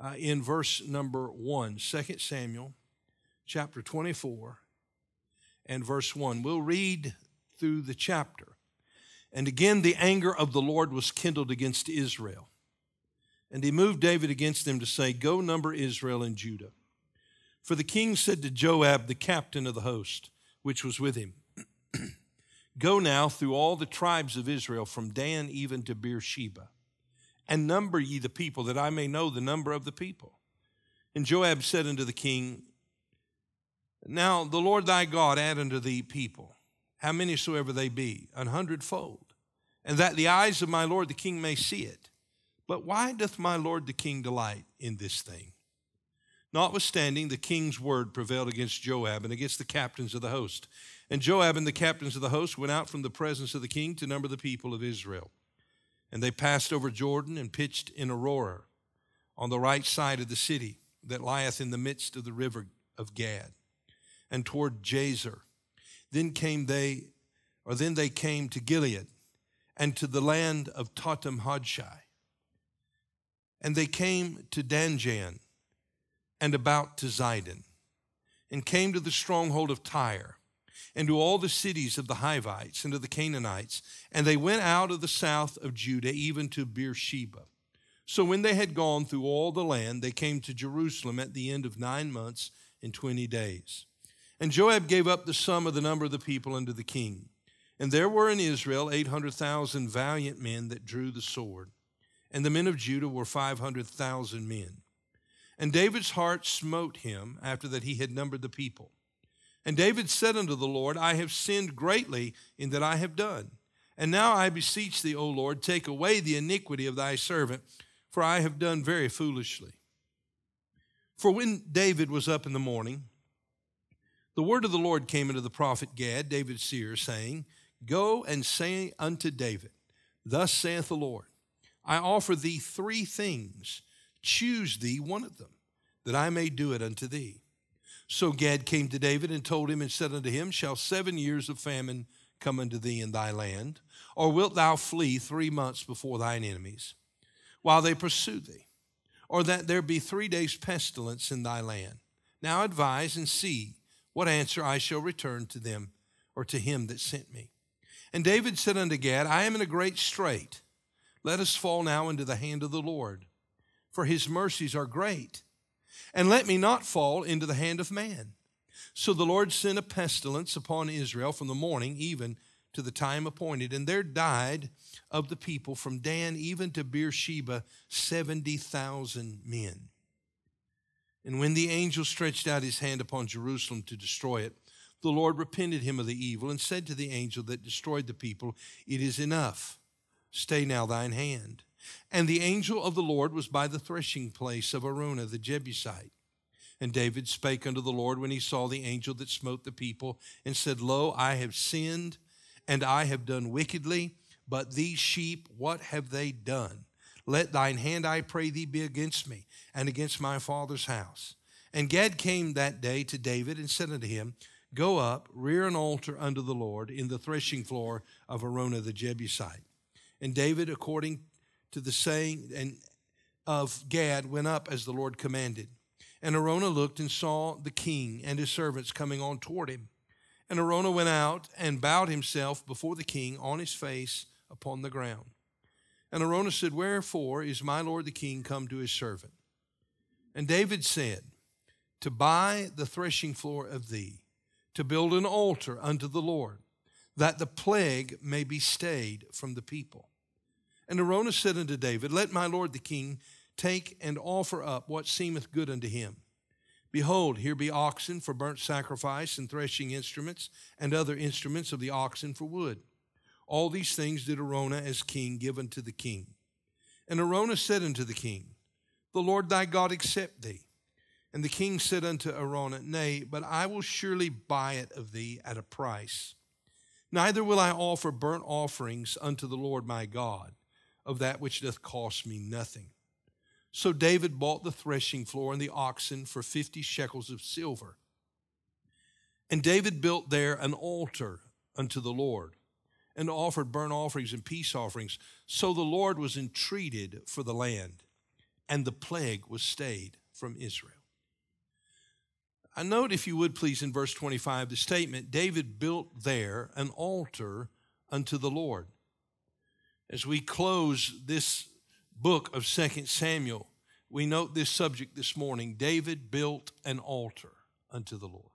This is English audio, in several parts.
uh, in verse number 1. 2 Samuel chapter 24 and verse 1. We'll read through the chapter. And again, the anger of the Lord was kindled against Israel. And he moved David against them to say, Go number Israel and Judah. For the king said to Joab, the captain of the host, which was with him, Go now through all the tribes of Israel, from Dan even to Beersheba, and number ye the people, that I may know the number of the people. And Joab said unto the king, Now the Lord thy God add unto thee people, how many soever they be, an hundredfold, and that the eyes of my Lord the king may see it. But why doth my Lord the king delight in this thing? Notwithstanding, the king's word prevailed against Joab and against the captains of the host. And Joab and the captains of the host went out from the presence of the king to number the people of Israel. And they passed over Jordan and pitched in Aroer on the right side of the city that lieth in the midst of the river of Gad, and toward Jazer. Then came they, or then they came to Gilead and to the land of Tahtimhodshi. And they came to Danjaan and about to Zidon, and came to the stronghold of Tyre, and to all the cities of the Hivites and of the Canaanites, and they went out of the south of Judah even to Beersheba. So when they had gone through all the land, they came to Jerusalem at the end of nine months and twenty days. And Joab gave up the sum of the number of the people unto the king. And there were in Israel eight hundred thousand valiant men that drew the sword, and the men of Judah were five hundred thousand men. And David's heart smote him after that he had numbered the people. And David said unto the Lord, I have sinned greatly in that I have done. And now I beseech thee, O Lord, take away the iniquity of thy servant, for I have done very foolishly. For when David was up in the morning, the word of the Lord came unto the prophet Gad, David's seer, saying, Go and say unto David, Thus saith the Lord, I offer thee three things Choose thee one of them, that I may do it unto thee. So Gad came to David and told him and said unto him, Shall seven years of famine come unto thee in thy land? Or wilt thou flee three months before thine enemies, while they pursue thee? Or that there be three days' pestilence in thy land? Now advise and see what answer I shall return to them or to him that sent me. And David said unto Gad, I am in a great strait. Let us fall now into the hand of the Lord for his mercies are great. And let me not fall into the hand of man. So the Lord sent a pestilence upon Israel from the morning even to the time appointed, and there died of the people from Dan even to Beersheba 70,000 men. And when the angel stretched out his hand upon Jerusalem to destroy it, the Lord repented him of the evil and said to the angel that destroyed the people, It is enough. Stay now thine hand. And the angel of the Lord was by the threshing place of Araunah the Jebusite. And David spake unto the Lord when he saw the angel that smote the people, and said, Lo, I have sinned, and I have done wickedly, but these sheep, what have they done? Let thine hand, I pray thee, be against me, and against my father's house. And Gad came that day to David and said unto him, Go up, rear an altar unto the Lord in the threshing floor of Araunah the Jebusite. And David, according to the saying and of Gad went up as the Lord commanded. And Araunah looked and saw the king and his servants coming on toward him. And Araunah went out and bowed himself before the king on his face upon the ground. And Araunah said, Wherefore is my lord the king come to his servant? And David said, To buy the threshing floor of thee, to build an altar unto the Lord, that the plague may be stayed from the people. And Araunah said unto David, Let my lord the king take and offer up what seemeth good unto him. Behold, here be oxen for burnt sacrifice, and threshing instruments, and other instruments of the oxen for wood. All these things did Araunah as king give unto the king. And Araunah said unto the king, The Lord thy God accept thee, And the king said unto Araunah, Nay, but I will surely buy it of thee at a price. Neither will I offer burnt offerings unto the Lord my God of that which doth cost me nothing. So David bought the threshing floor and the oxen for fifty shekels of silver. And David built there an altar unto the Lord and offered burnt offerings and peace offerings. So the Lord was entreated for the land, and the plague was stayed from Israel. I note, if you would please, in verse 25, the statement David built there an altar unto the Lord. As we close this book of Second Samuel, we note this subject this morning David built an altar unto the Lord.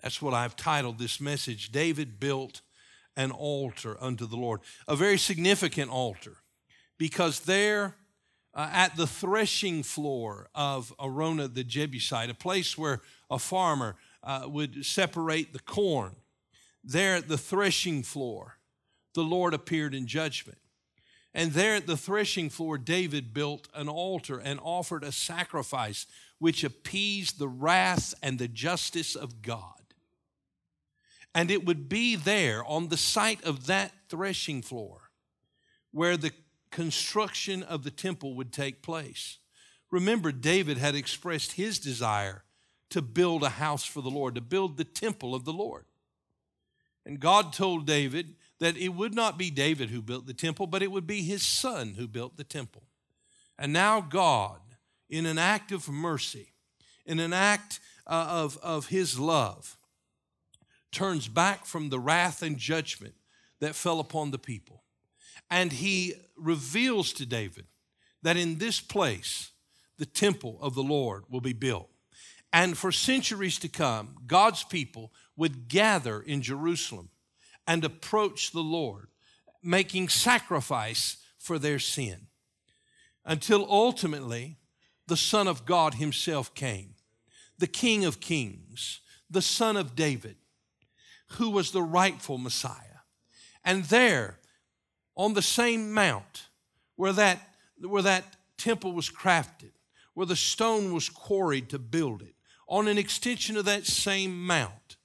That's what I've titled this message David built an altar unto the Lord. A very significant altar because there uh, at the threshing floor of Araunah the Jebusite, a place where a farmer uh, would separate the corn, there at the threshing floor, the Lord appeared in judgment. And there at the threshing floor, David built an altar and offered a sacrifice which appeased the wrath and the justice of God. And it would be there on the site of that threshing floor where the construction of the temple would take place. Remember, David had expressed his desire to build a house for the Lord, to build the temple of the Lord. And God told David that it would not be David who built the temple, but it would be his son who built the temple. And now, God, in an act of mercy, in an act uh, of, of his love, turns back from the wrath and judgment that fell upon the people. And he reveals to David that in this place, the temple of the Lord will be built. And for centuries to come, God's people would gather in Jerusalem and approach the Lord, making sacrifice for their sin. Until ultimately, the Son of God Himself came, the King of Kings, the Son of David, who was the rightful Messiah. And there, on the same mount where that, where that temple was crafted, where the stone was quarried to build it, on an extension of that same mount,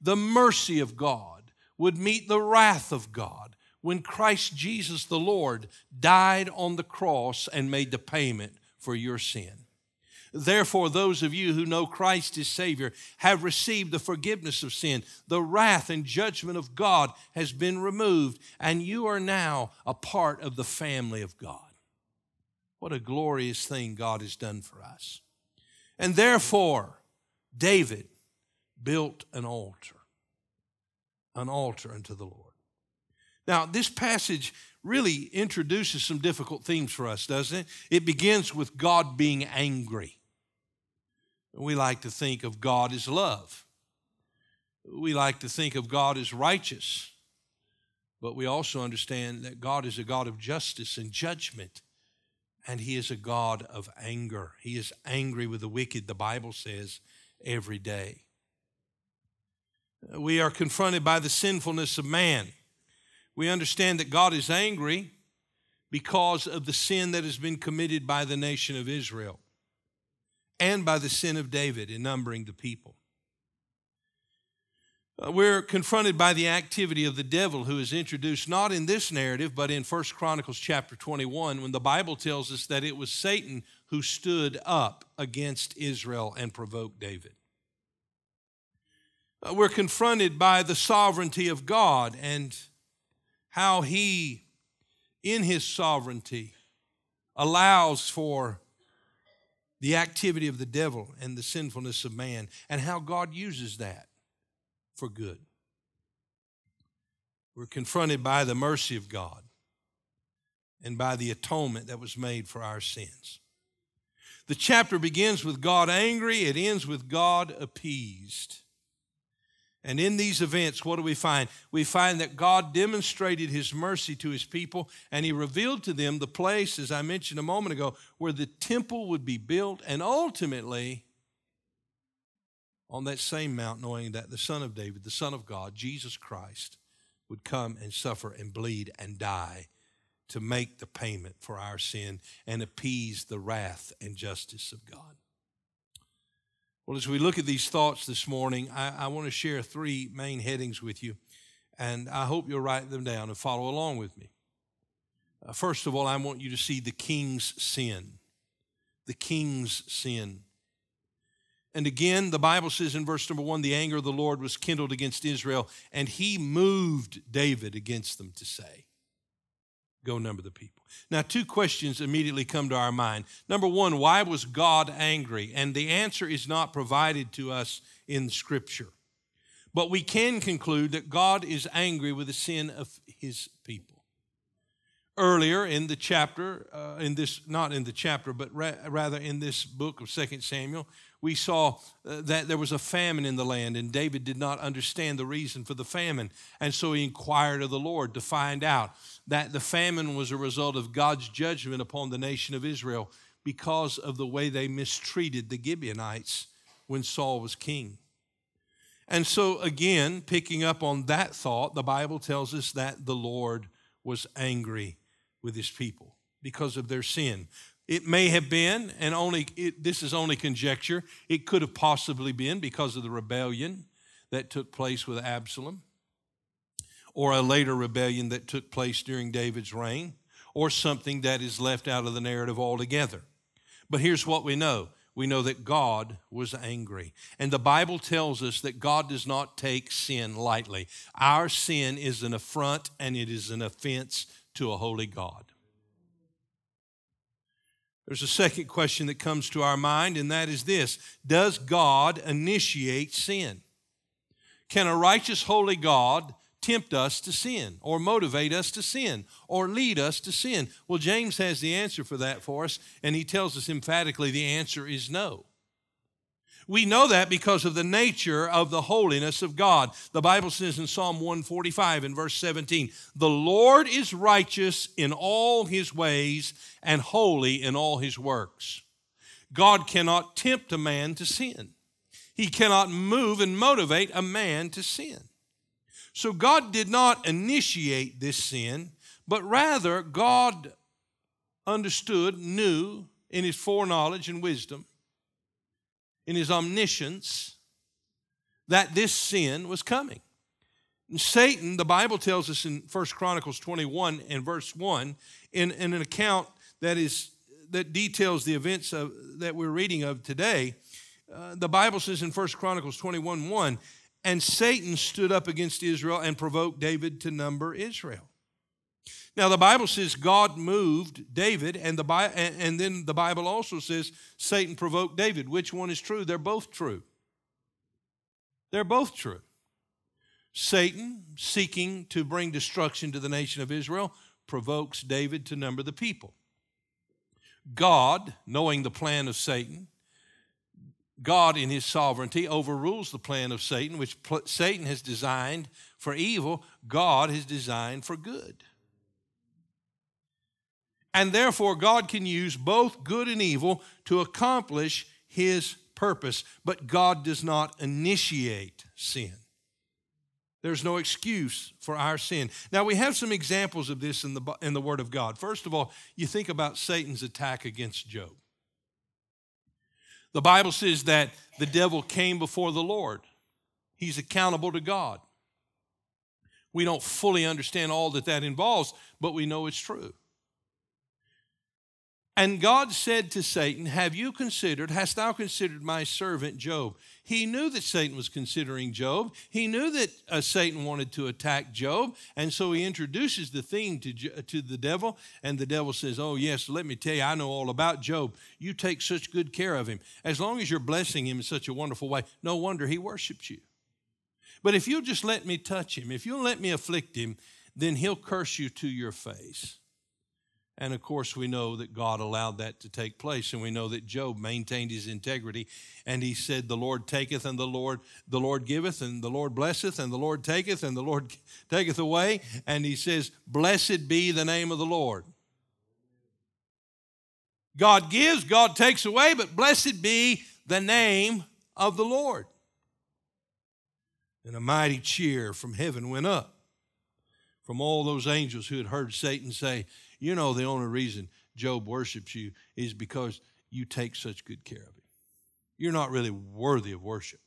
the mercy of God would meet the wrath of God when Christ Jesus the Lord died on the cross and made the payment for your sin. Therefore, those of you who know Christ as Savior have received the forgiveness of sin. The wrath and judgment of God has been removed, and you are now a part of the family of God. What a glorious thing God has done for us. And therefore, David built an altar, an altar unto the Lord. Now, this passage really introduces some difficult themes for us, doesn't it? It begins with God being angry. We like to think of God as love. We like to think of God as righteous. But we also understand that God is a God of justice and judgment, and He is a God of anger. He is angry with the wicked, the Bible says, every day. We are confronted by the sinfulness of man. We understand that God is angry because of the sin that has been committed by the nation of Israel and by the sin of David in numbering the people. Uh, we're confronted by the activity of the devil who is introduced not in this narrative but in 1 Chronicles chapter 21 when the Bible tells us that it was Satan who stood up against Israel and provoked David. Uh, we're confronted by the sovereignty of God and how he in his sovereignty allows for the activity of the devil and the sinfulness of man, and how God uses that for good. We're confronted by the mercy of God and by the atonement that was made for our sins. The chapter begins with God angry, it ends with God appeased. And in these events, what do we find? We find that God demonstrated his mercy to his people and he revealed to them the place, as I mentioned a moment ago, where the temple would be built and ultimately on that same mount, knowing that the Son of David, the Son of God, Jesus Christ, would come and suffer and bleed and die to make the payment for our sin and appease the wrath and justice of God. Well, as we look at these thoughts this morning, I, I want to share three main headings with you, and I hope you'll write them down and follow along with me. Uh, first of all, I want you to see the king's sin. The king's sin. And again, the Bible says in verse number one the anger of the Lord was kindled against Israel, and he moved David against them to say, Go number the people. Now, two questions immediately come to our mind. Number one, why was God angry? And the answer is not provided to us in Scripture. But we can conclude that God is angry with the sin of his people earlier in the chapter, uh, in this, not in the chapter, but ra- rather in this book of Second Samuel, we saw uh, that there was a famine in the land, and David did not understand the reason for the famine. And so he inquired of the Lord to find out that the famine was a result of God's judgment upon the nation of Israel because of the way they mistreated the Gibeonites when Saul was king. And so, again, picking up on that thought, the Bible tells us that the Lord was angry with his people because of their sin. It may have been, and only it, this is only conjecture, it could have possibly been because of the rebellion that took place with Absalom, or a later rebellion that took place during David's reign, or something that is left out of the narrative altogether. But here's what we know we know that God was angry. And the Bible tells us that God does not take sin lightly. Our sin is an affront and it is an offense to a holy God. There's a second question that comes to our mind, and that is this Does God initiate sin? Can a righteous, holy God tempt us to sin, or motivate us to sin, or lead us to sin? Well, James has the answer for that for us, and he tells us emphatically the answer is no. We know that because of the nature of the holiness of God. The Bible says in Psalm 145 in verse 17, The Lord is righteous in all his ways and holy in all his works. God cannot tempt a man to sin. He cannot move and motivate a man to sin. So God did not initiate this sin, but rather God understood, knew in his foreknowledge and wisdom in his omniscience that this sin was coming. And Satan, the Bible tells us in 1 Chronicles 21 and verse 1, in, in an account that is that details the events of, that we're reading of today, uh, the Bible says in 1 Chronicles 21 1, and Satan stood up against Israel and provoked David to number Israel. Now the Bible says God moved David, and the and then the Bible also says Satan provoked David. Which one is true? They're both true. They're both true. Satan, seeking to bring destruction to the nation of Israel, provokes David to number the people. God, knowing the plan of Satan, God, in his sovereignty, overrules the plan of Satan, which Satan has designed for evil, God has designed for good. And therefore, God can use both good and evil to accomplish his purpose. But God does not initiate sin. There's no excuse for our sin. Now, we have some examples of this in the, in the Word of God. First of all, you think about Satan's attack against Job. The Bible says that the devil came before the Lord, he's accountable to God. We don't fully understand all that that involves, but we know it's true. And God said to Satan, Have you considered, hast thou considered my servant Job? He knew that Satan was considering Job. He knew that uh, Satan wanted to attack Job. And so he introduces the theme to, to the devil. And the devil says, Oh, yes, let me tell you, I know all about Job. You take such good care of him. As long as you're blessing him in such a wonderful way, no wonder he worships you. But if you'll just let me touch him, if you'll let me afflict him, then he'll curse you to your face. And of course, we know that God allowed that to take place, and we know that Job maintained his integrity. And he said, "The Lord taketh, and the Lord the Lord giveth, and the Lord blesseth, and the Lord taketh, and the Lord taketh away." And he says, "Blessed be the name of the Lord." God gives, God takes away, but blessed be the name of the Lord. And a mighty cheer from heaven went up from all those angels who had heard Satan say, you know, the only reason Job worships you is because you take such good care of him. you're not really worthy of worship.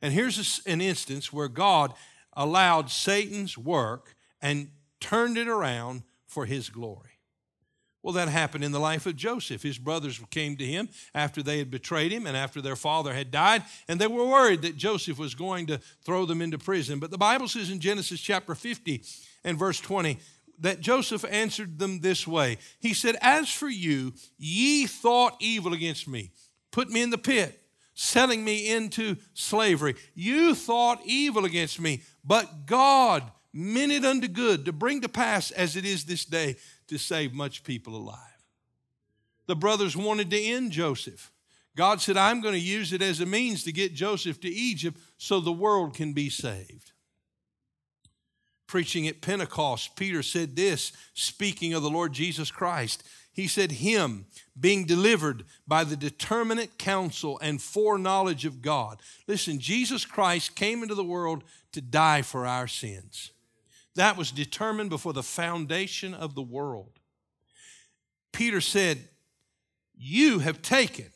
And here's an instance where God allowed Satan's work and turned it around for his glory. Well, that happened in the life of Joseph. His brothers came to him after they had betrayed him and after their father had died, and they were worried that Joseph was going to throw them into prison. But the Bible says in Genesis chapter 50 and verse 20 that Joseph answered them this way He said, As for you, ye thought evil against me, put me in the pit selling me into slavery. You thought evil against me, but God meant it unto good to bring to pass as it is this day to save much people alive. The brothers wanted to end Joseph. God said, I'm going to use it as a means to get Joseph to Egypt so the world can be saved. Preaching at Pentecost, Peter said this, speaking of the Lord Jesus Christ. He said, Him being delivered by the determinate counsel and foreknowledge of God. Listen, Jesus Christ came into the world to die for our sins. That was determined before the foundation of the world. Peter said, You have taken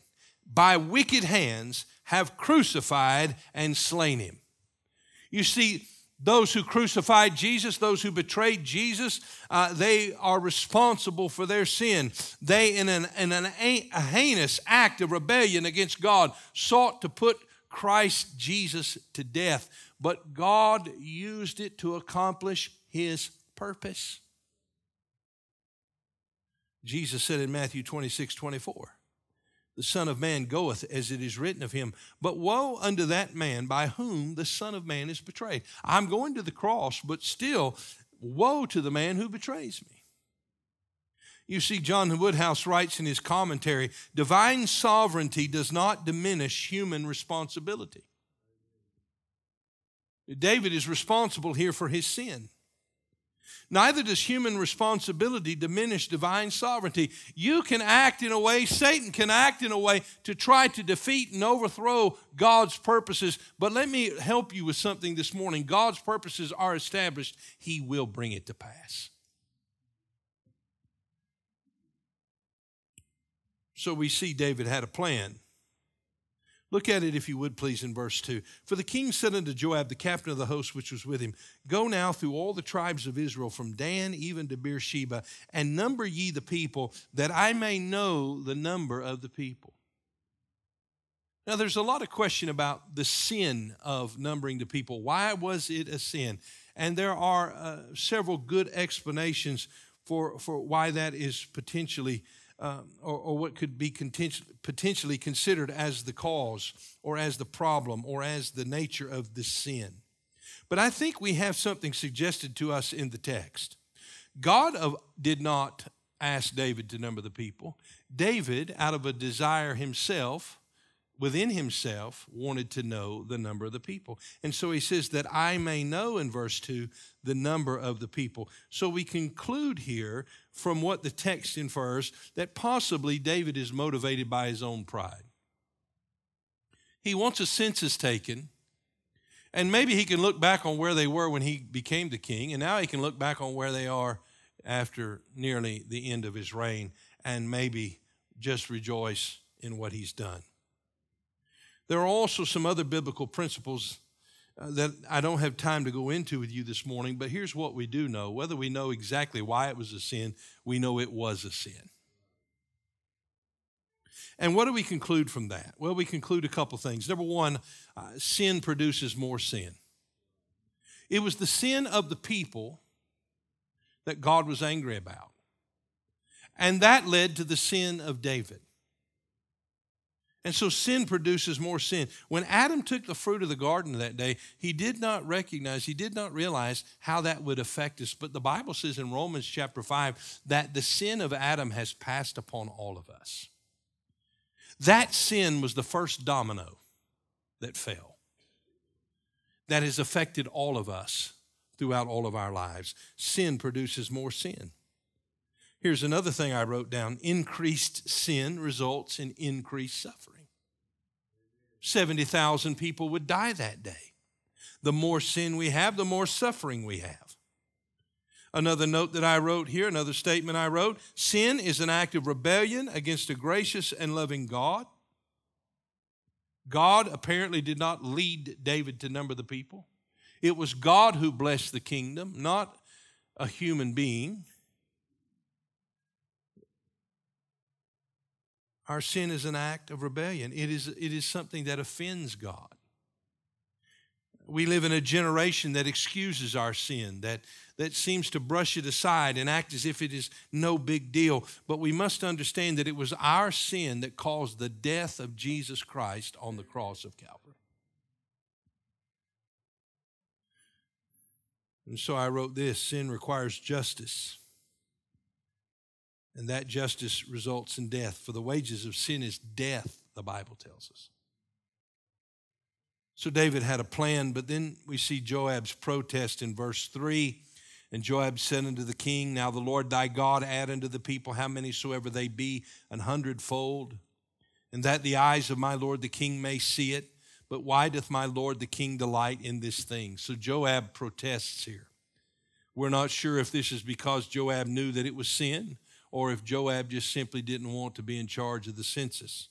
by wicked hands, have crucified and slain him. You see, those who crucified Jesus, those who betrayed Jesus, uh, they are responsible for their sin. They, in, an, in an, a heinous act of rebellion against God, sought to put Christ Jesus to death. But God used it to accomplish his purpose. Jesus said in Matthew 26 24, the Son of Man goeth as it is written of him. But woe unto that man by whom the Son of Man is betrayed. I'm going to the cross, but still, woe to the man who betrays me. You see, John Woodhouse writes in his commentary divine sovereignty does not diminish human responsibility. David is responsible here for his sin. Neither does human responsibility diminish divine sovereignty. You can act in a way, Satan can act in a way to try to defeat and overthrow God's purposes. But let me help you with something this morning. God's purposes are established, He will bring it to pass. So we see David had a plan. Look at it, if you would, please, in verse 2. For the king said unto Joab, the captain of the host which was with him, Go now through all the tribes of Israel, from Dan even to Beersheba, and number ye the people, that I may know the number of the people. Now, there's a lot of question about the sin of numbering the people. Why was it a sin? And there are uh, several good explanations for, for why that is potentially um, or, or, what could be potentially considered as the cause or as the problem or as the nature of the sin. But I think we have something suggested to us in the text. God of, did not ask David to number the people. David, out of a desire himself, within himself wanted to know the number of the people. And so he says that I may know in verse 2 the number of the people. So we conclude here from what the text infers that possibly David is motivated by his own pride. He wants a census taken. And maybe he can look back on where they were when he became the king, and now he can look back on where they are after nearly the end of his reign and maybe just rejoice in what he's done. There are also some other biblical principles uh, that I don't have time to go into with you this morning, but here's what we do know. Whether we know exactly why it was a sin, we know it was a sin. And what do we conclude from that? Well, we conclude a couple things. Number one, uh, sin produces more sin. It was the sin of the people that God was angry about. And that led to the sin of David. And so sin produces more sin. When Adam took the fruit of the garden that day, he did not recognize, he did not realize how that would affect us. But the Bible says in Romans chapter 5 that the sin of Adam has passed upon all of us. That sin was the first domino that fell, that has affected all of us throughout all of our lives. Sin produces more sin. Here's another thing I wrote down increased sin results in increased suffering. 70,000 people would die that day. The more sin we have, the more suffering we have. Another note that I wrote here, another statement I wrote sin is an act of rebellion against a gracious and loving God. God apparently did not lead David to number the people. It was God who blessed the kingdom, not a human being. Our sin is an act of rebellion. It is, it is something that offends God. We live in a generation that excuses our sin, that, that seems to brush it aside and act as if it is no big deal. But we must understand that it was our sin that caused the death of Jesus Christ on the cross of Calvary. And so I wrote this sin requires justice. And that justice results in death. For the wages of sin is death, the Bible tells us. So David had a plan, but then we see Joab's protest in verse 3. And Joab said unto the king, Now the Lord thy God add unto the people how many soever they be, an hundredfold, and that the eyes of my Lord the king may see it. But why doth my Lord the king delight in this thing? So Joab protests here. We're not sure if this is because Joab knew that it was sin or if Joab just simply didn't want to be in charge of the census.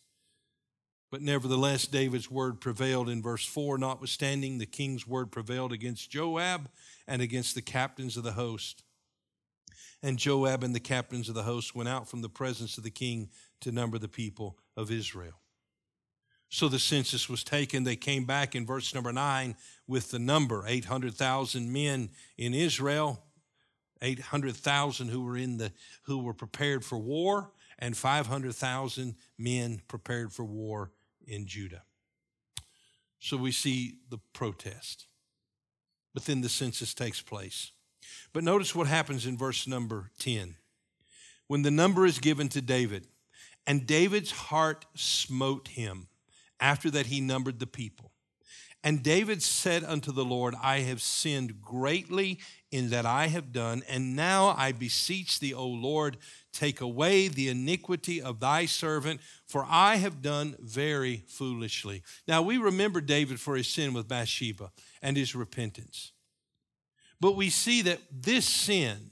But nevertheless, David's word prevailed in verse 4. Notwithstanding, the king's word prevailed against Joab and against the captains of the host. And Joab and the captains of the host went out from the presence of the king to number the people of Israel. So the census was taken. They came back in verse number 9 with the number 800,000 men in Israel, 800,000 who were in the who were prepared for war and 500,000 men prepared for war in Judah. So we see the protest. But then the census takes place. But notice what happens in verse number 10. When the number is given to David, and David's heart smote him after that he numbered the people. And David said unto the Lord, I have sinned greatly in that I have done, and now I beseech thee, O Lord, take away the iniquity of thy servant, for I have done very foolishly. Now we remember David for his sin with Bathsheba and his repentance. But we see that this sin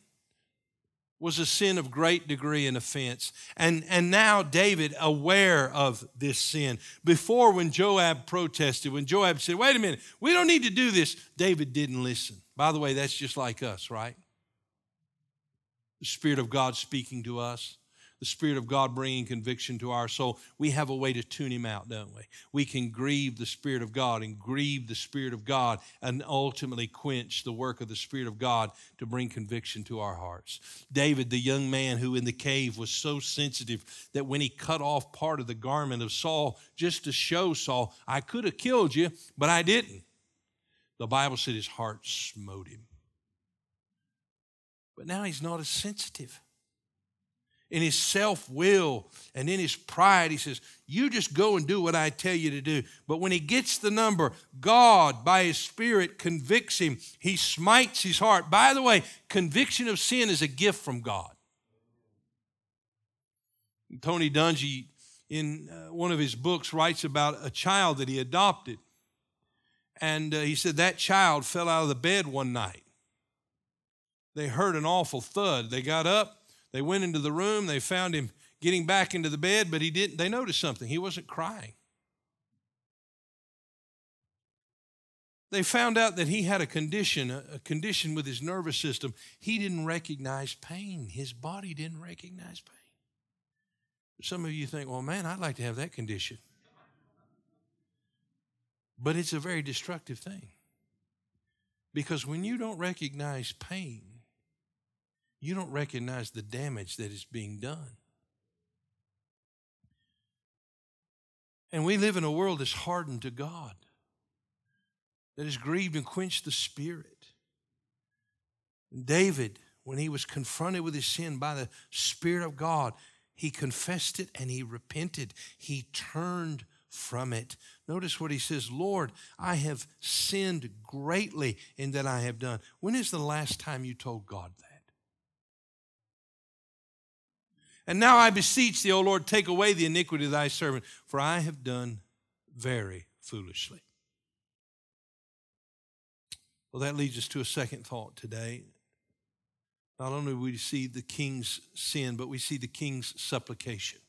was a sin of great degree and offense. And, and now David, aware of this sin. Before, when Joab protested, when Joab said, Wait a minute, we don't need to do this, David didn't listen. By the way, that's just like us, right? The Spirit of God speaking to us the Spirit of God bringing conviction to our soul, we have a way to tune Him out, don't we? We can grieve the Spirit of God and grieve the Spirit of God and ultimately quench the work of the Spirit of God to bring conviction to our hearts. David, the young man who in the cave was so sensitive that when he cut off part of the garment of Saul just to show Saul, I could have killed you, but I didn't. The Bible said his heart smote him. But now he's not as sensitive in his self will and in his pride, he says, You just go and do what I tell you to do. But when he gets the number, God, by his Spirit, convicts him. He smites his heart. By the way, conviction of sin is a gift from God. Tony Dungy, in uh, one of his books, writes about a child that he adopted. And uh, he said that child fell out of the bed one night. They heard an awful thud. They got up, they went into the room, they found him getting back into the bed, but he didn't they noticed something. He wasn't crying. They found out that he had a condition, a condition with his nervous system. He didn't recognize pain. His body didn't recognize pain. Some of you think, well, man, I'd like to have that condition. But it's a very destructive thing. Because when you don't recognize pain, you don't recognize the damage that is being done. And we live in a world that's hardened to God, that has grieved and quenched the Spirit. David, when he was confronted with his sin by the Spirit of God, he confessed it and he repented. He turned from it. Notice what he says Lord, I have sinned greatly in that I have done. When is the last time you told God that? And now I beseech thee, O Lord, take away the iniquity of thy servant, for I have done very foolishly. Well, that leads us to a second thought today. Not only do we see the king's sin, but we see the king's supplication.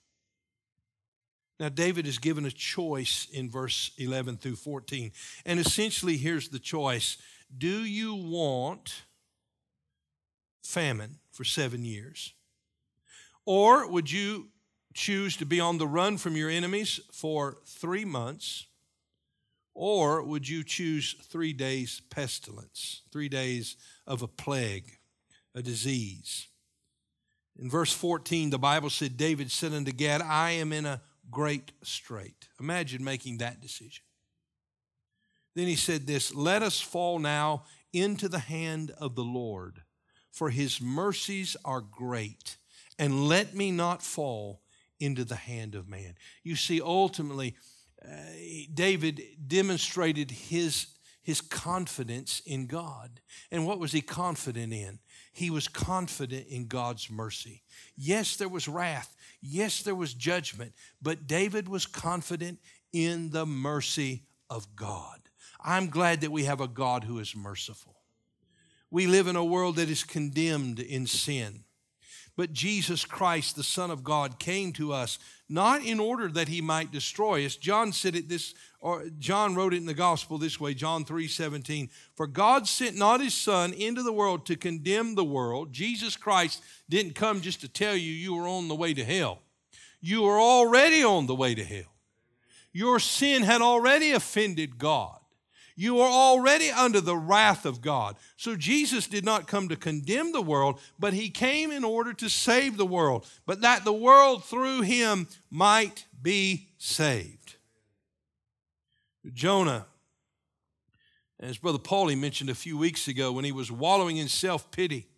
Now, David is given a choice in verse 11 through 14. And essentially, here's the choice Do you want famine for seven years? Or would you choose to be on the run from your enemies for three months? Or would you choose three days pestilence, three days of a plague, a disease? In verse 14, the Bible said, David said unto Gad, I am in a great strait. Imagine making that decision. Then he said this Let us fall now into the hand of the Lord, for his mercies are great, and let me not fall into the hand of man. You see, ultimately, uh, David demonstrated his, his confidence in God. And what was he confident in? He was confident in God's mercy. Yes, there was wrath. Yes, there was judgment. But David was confident in the mercy of God. I'm glad that we have a God who is merciful. We live in a world that is condemned in sin. But Jesus Christ, the Son of God, came to us not in order that he might destroy us. John said it this, or John wrote it in the gospel this way, John 3 17. For God sent not his Son into the world to condemn the world. Jesus Christ didn't come just to tell you you were on the way to hell. You were already on the way to hell. Your sin had already offended God. You are already under the wrath of God. So Jesus did not come to condemn the world, but he came in order to save the world, but that the world through him might be saved. Jonah, as Brother Paulie mentioned a few weeks ago, when he was wallowing in self pity,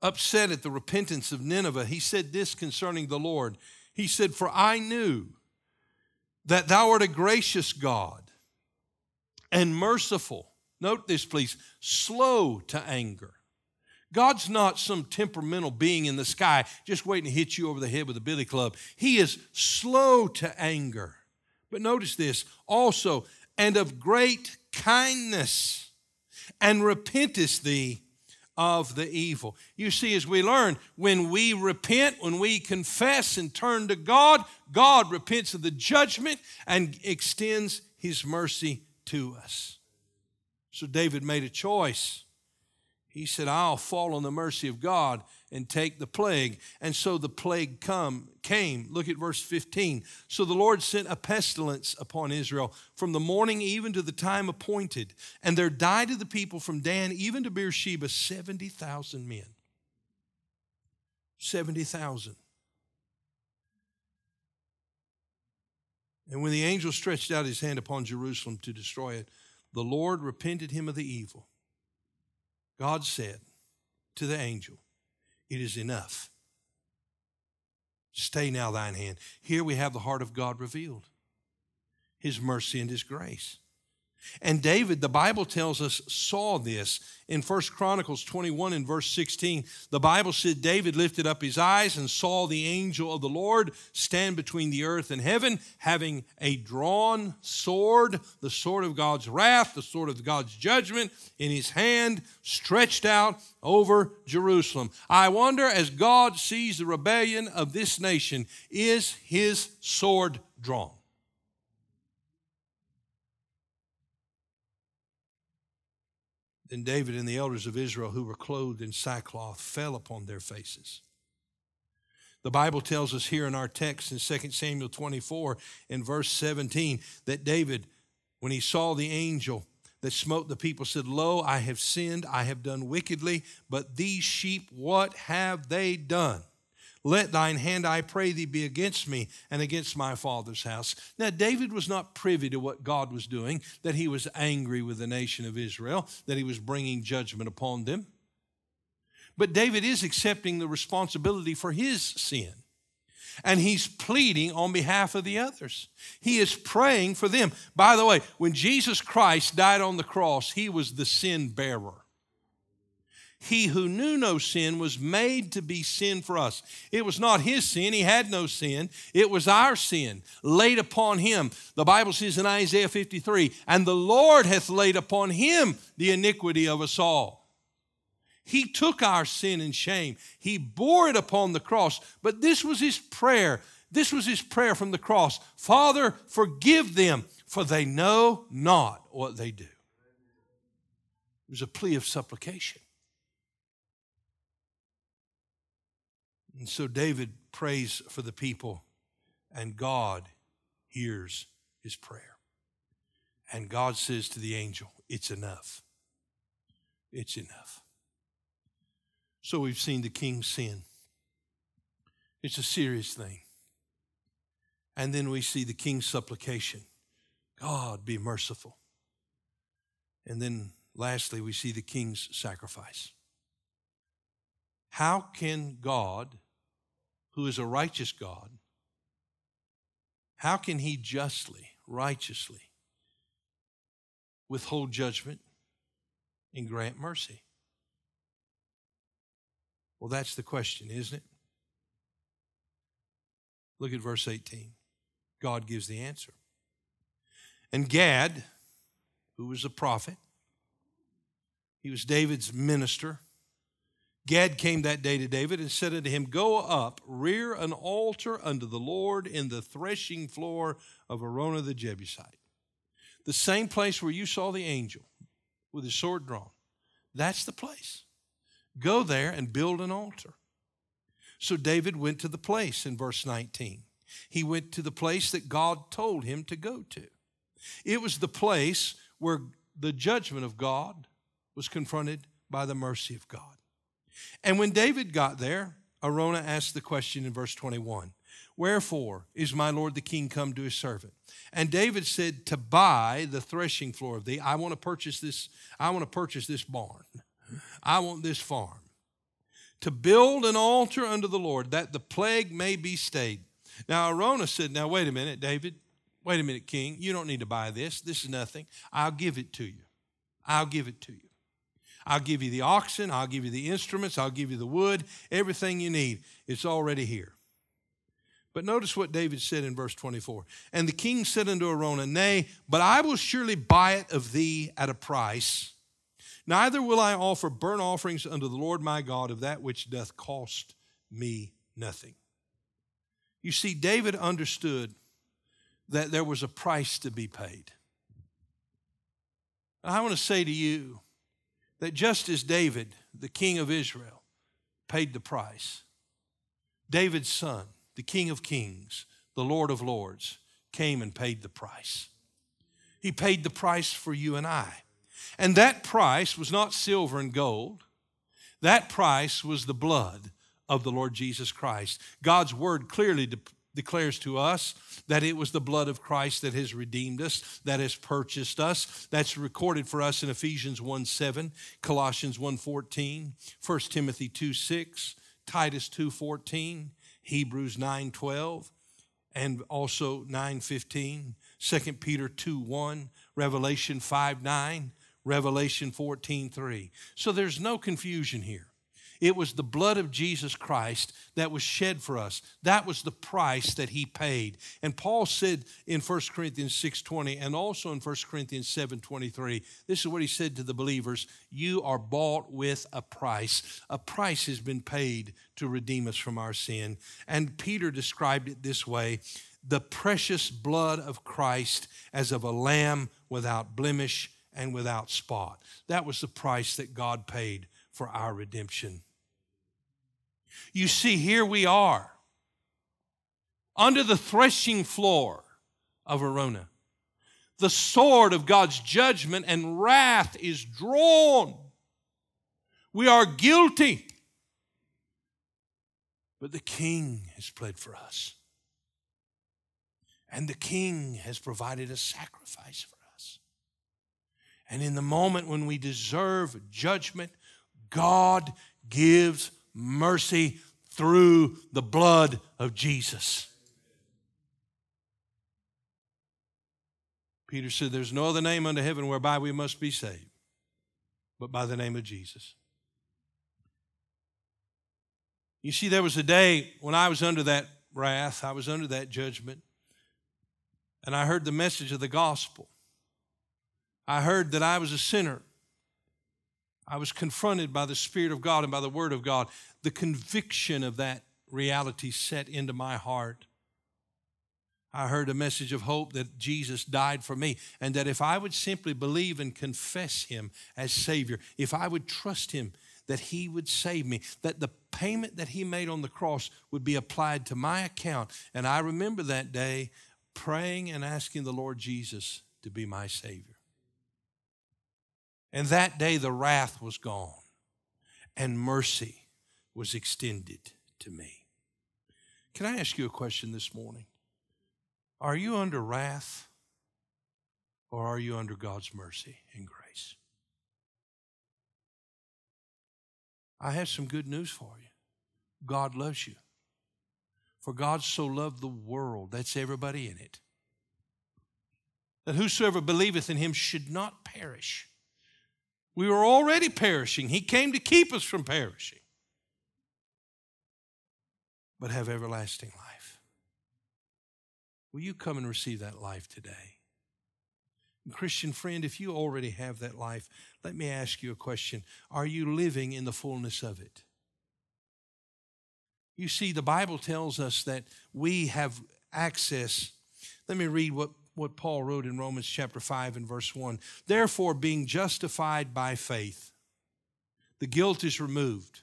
upset at the repentance of Nineveh, he said this concerning the Lord. He said, For I knew that thou art a gracious God and merciful. Note this, please slow to anger. God's not some temperamental being in the sky just waiting to hit you over the head with a billy club. He is slow to anger. But notice this also, and of great kindness, and repentest thee of the evil. You see, as we learn, when we repent, when we confess and turn to God, God repents of the judgment and extends his mercy to us. So David made a choice. He said, I'll fall on the mercy of God and take the plague. And so the plague come, came. Look at verse 15. So the Lord sent a pestilence upon Israel from the morning even to the time appointed. And there died of the people from Dan even to Beersheba 70,000 men. 70,000. And when the angel stretched out his hand upon Jerusalem to destroy it, the Lord repented him of the evil. God said to the angel, It is enough. Stay now thine hand. Here we have the heart of God revealed, his mercy and his grace. And David, the Bible tells us, saw this. In First Chronicles 21 and verse 16, the Bible said David lifted up his eyes and saw the angel of the Lord stand between the earth and heaven, having a drawn sword, the sword of God's wrath, the sword of God's judgment, in his hand, stretched out over Jerusalem. I wonder, as God sees the rebellion of this nation, is his sword drawn? Then David and the elders of Israel who were clothed in sackcloth fell upon their faces. The Bible tells us here in our text in 2 Samuel 24 in verse 17 that David, when he saw the angel that smote the people, said, Lo, I have sinned, I have done wickedly, but these sheep, what have they done? Let thine hand, I pray thee, be against me and against my father's house. Now, David was not privy to what God was doing, that he was angry with the nation of Israel, that he was bringing judgment upon them. But David is accepting the responsibility for his sin. And he's pleading on behalf of the others. He is praying for them. By the way, when Jesus Christ died on the cross, he was the sin bearer he who knew no sin was made to be sin for us. It was not his sin, he had no sin. It was our sin laid upon him. The Bible says in Isaiah 53 and the Lord hath laid upon him the iniquity of us all. He took our sin and shame, he bore it upon the cross. But this was his prayer This was his prayer from the cross Father, forgive them, for they know not what they do. It was a plea of supplication. And so David prays for the people, and God hears his prayer. And God says to the angel, It's enough. It's enough. So we've seen the king sin. It's a serious thing. And then we see the king's supplication God, be merciful. And then lastly, we see the king's sacrifice. How can God, who is a righteous God, how can he justly, righteously withhold judgment and grant mercy? Well, that's the question, isn't it? Look at verse 18. God gives the answer. And Gad, who was a prophet, he was David's minister. Gad came that day to David and said unto him, Go up, rear an altar unto the Lord in the threshing floor of Araunah the Jebusite. The same place where you saw the angel with his sword drawn. That's the place. Go there and build an altar. So David went to the place in verse 19. He went to the place that God told him to go to. It was the place where the judgment of God was confronted by the mercy of God. And when David got there, Araunah asked the question in verse 21 Wherefore is my Lord the king come to his servant? And David said, To buy the threshing floor of thee. I want to purchase this, I want to purchase this barn. I want this farm to build an altar unto the Lord, that the plague may be stayed. Now, Araunah said, Now, wait a minute, David. Wait a minute, King. You don't need to buy this. This is nothing. I'll give it to you. I'll give it to you. I'll give you the oxen. I'll give you the instruments. I'll give you the wood. Everything you need. It's already here. But notice what David said in verse 24. And the king said unto Araunah, Nay, but I will surely buy it of thee at a price Neither will I offer burnt offerings unto the Lord my God of that which doth cost me nothing. You see, David understood that there was a price to be paid. I want to say to you that just as David, the king of Israel, paid the price, David's son, the king of kings, the Lord of lords, came and paid the price. He paid the price for you and I. And that price was not silver and gold, that price was the blood of the Lord Jesus Christ. God's word clearly de- declares to us that it was the blood of Christ that has redeemed us, that has purchased us. That's recorded for us in Ephesians 1 7, Colossians 1 14, 1 Timothy 2 6, Titus 2 14, Hebrews 9 12, and also 9 15, 2 Peter 2 1, Revelation 5 9, Revelation 14 3. So there's no confusion here. It was the blood of Jesus Christ that was shed for us. That was the price that he paid. And Paul said in 1 Corinthians 6:20 and also in 1 Corinthians 7:23, this is what he said to the believers, you are bought with a price. A price has been paid to redeem us from our sin. And Peter described it this way, the precious blood of Christ as of a lamb without blemish and without spot. That was the price that God paid for our redemption. You see, here we are under the threshing floor of Araunah. The sword of God's judgment and wrath is drawn. We are guilty. But the king has pled for us. And the king has provided a sacrifice for us. and in the moment when we deserve judgment, God gives mercy through the blood of Jesus. Peter said, There's no other name under heaven whereby we must be saved, but by the name of Jesus. You see, there was a day when I was under that wrath, I was under that judgment, and I heard the message of the gospel. I heard that I was a sinner. I was confronted by the Spirit of God and by the Word of God. The conviction of that reality set into my heart. I heard a message of hope that Jesus died for me, and that if I would simply believe and confess Him as Savior, if I would trust Him, that He would save me, that the payment that He made on the cross would be applied to my account. And I remember that day praying and asking the Lord Jesus to be my Savior. And that day the wrath was gone, and mercy was extended to me. Can I ask you a question this morning? Are you under wrath or are you under God's mercy and grace? I have some good news for you. God loves you. For God so loved the world, that's everybody in it, that whosoever believeth in him should not perish. We were already perishing. He came to keep us from perishing, but have everlasting life. Will you come and receive that life today? And Christian friend, if you already have that life, let me ask you a question. Are you living in the fullness of it? You see, the Bible tells us that we have access. Let me read what, what Paul wrote in Romans chapter 5 and verse 1. Therefore, being justified by faith, the guilt is removed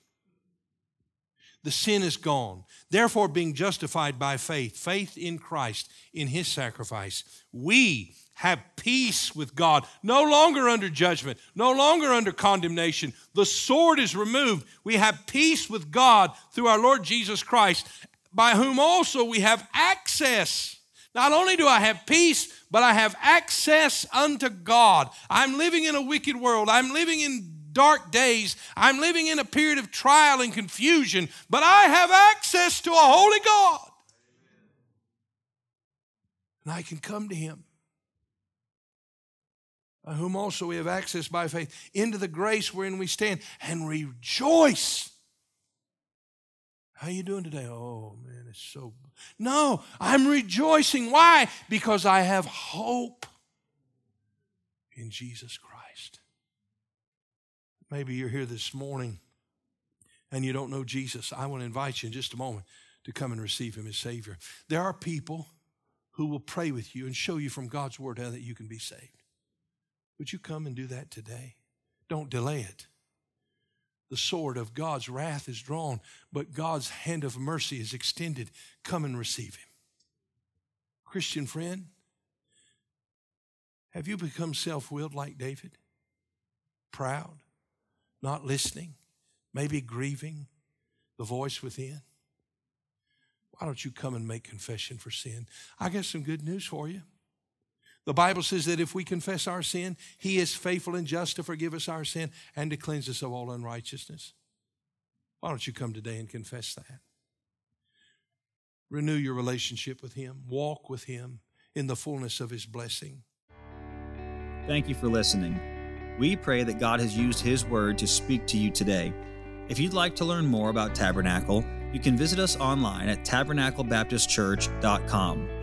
the sin is gone. Therefore, being justified by faith, faith in Christ, in his sacrifice, we have peace with God, no longer under judgment, no longer under condemnation. The sword is removed. We have peace with God through our Lord Jesus Christ, by whom also we have access. Not only do I have peace, but I have access unto God. I'm living in a wicked world. I'm living in dark days. I'm living in a period of trial and confusion, but I have access to a holy God. And I can come to him. By whom also we have access by faith into the grace wherein we stand and rejoice. How are you doing today? Oh man, it's so No, I'm rejoicing. Why? Because I have hope in Jesus Christ. Maybe you're here this morning and you don't know Jesus. I want to invite you in just a moment to come and receive Him as Savior. There are people who will pray with you and show you from God's Word how that you can be saved. Would you come and do that today? Don't delay it. The sword of God's wrath is drawn, but God's hand of mercy is extended. Come and receive Him. Christian friend, have you become self willed like David? Proud? not listening, maybe grieving the voice within? Why don't you come and make confession for sin? I got some good news for you. The Bible says that if we confess our sin, He is faithful and just to forgive us our sin and to cleanse us of all unrighteousness. Why don't you come today and confess that? Renew your relationship with Him, walk with Him in the fullness of His blessing. Thank you for listening. We pray that God has used His Word to speak to you today. If you'd like to learn more about Tabernacle, you can visit us online at tabernaclebaptistchurch.com.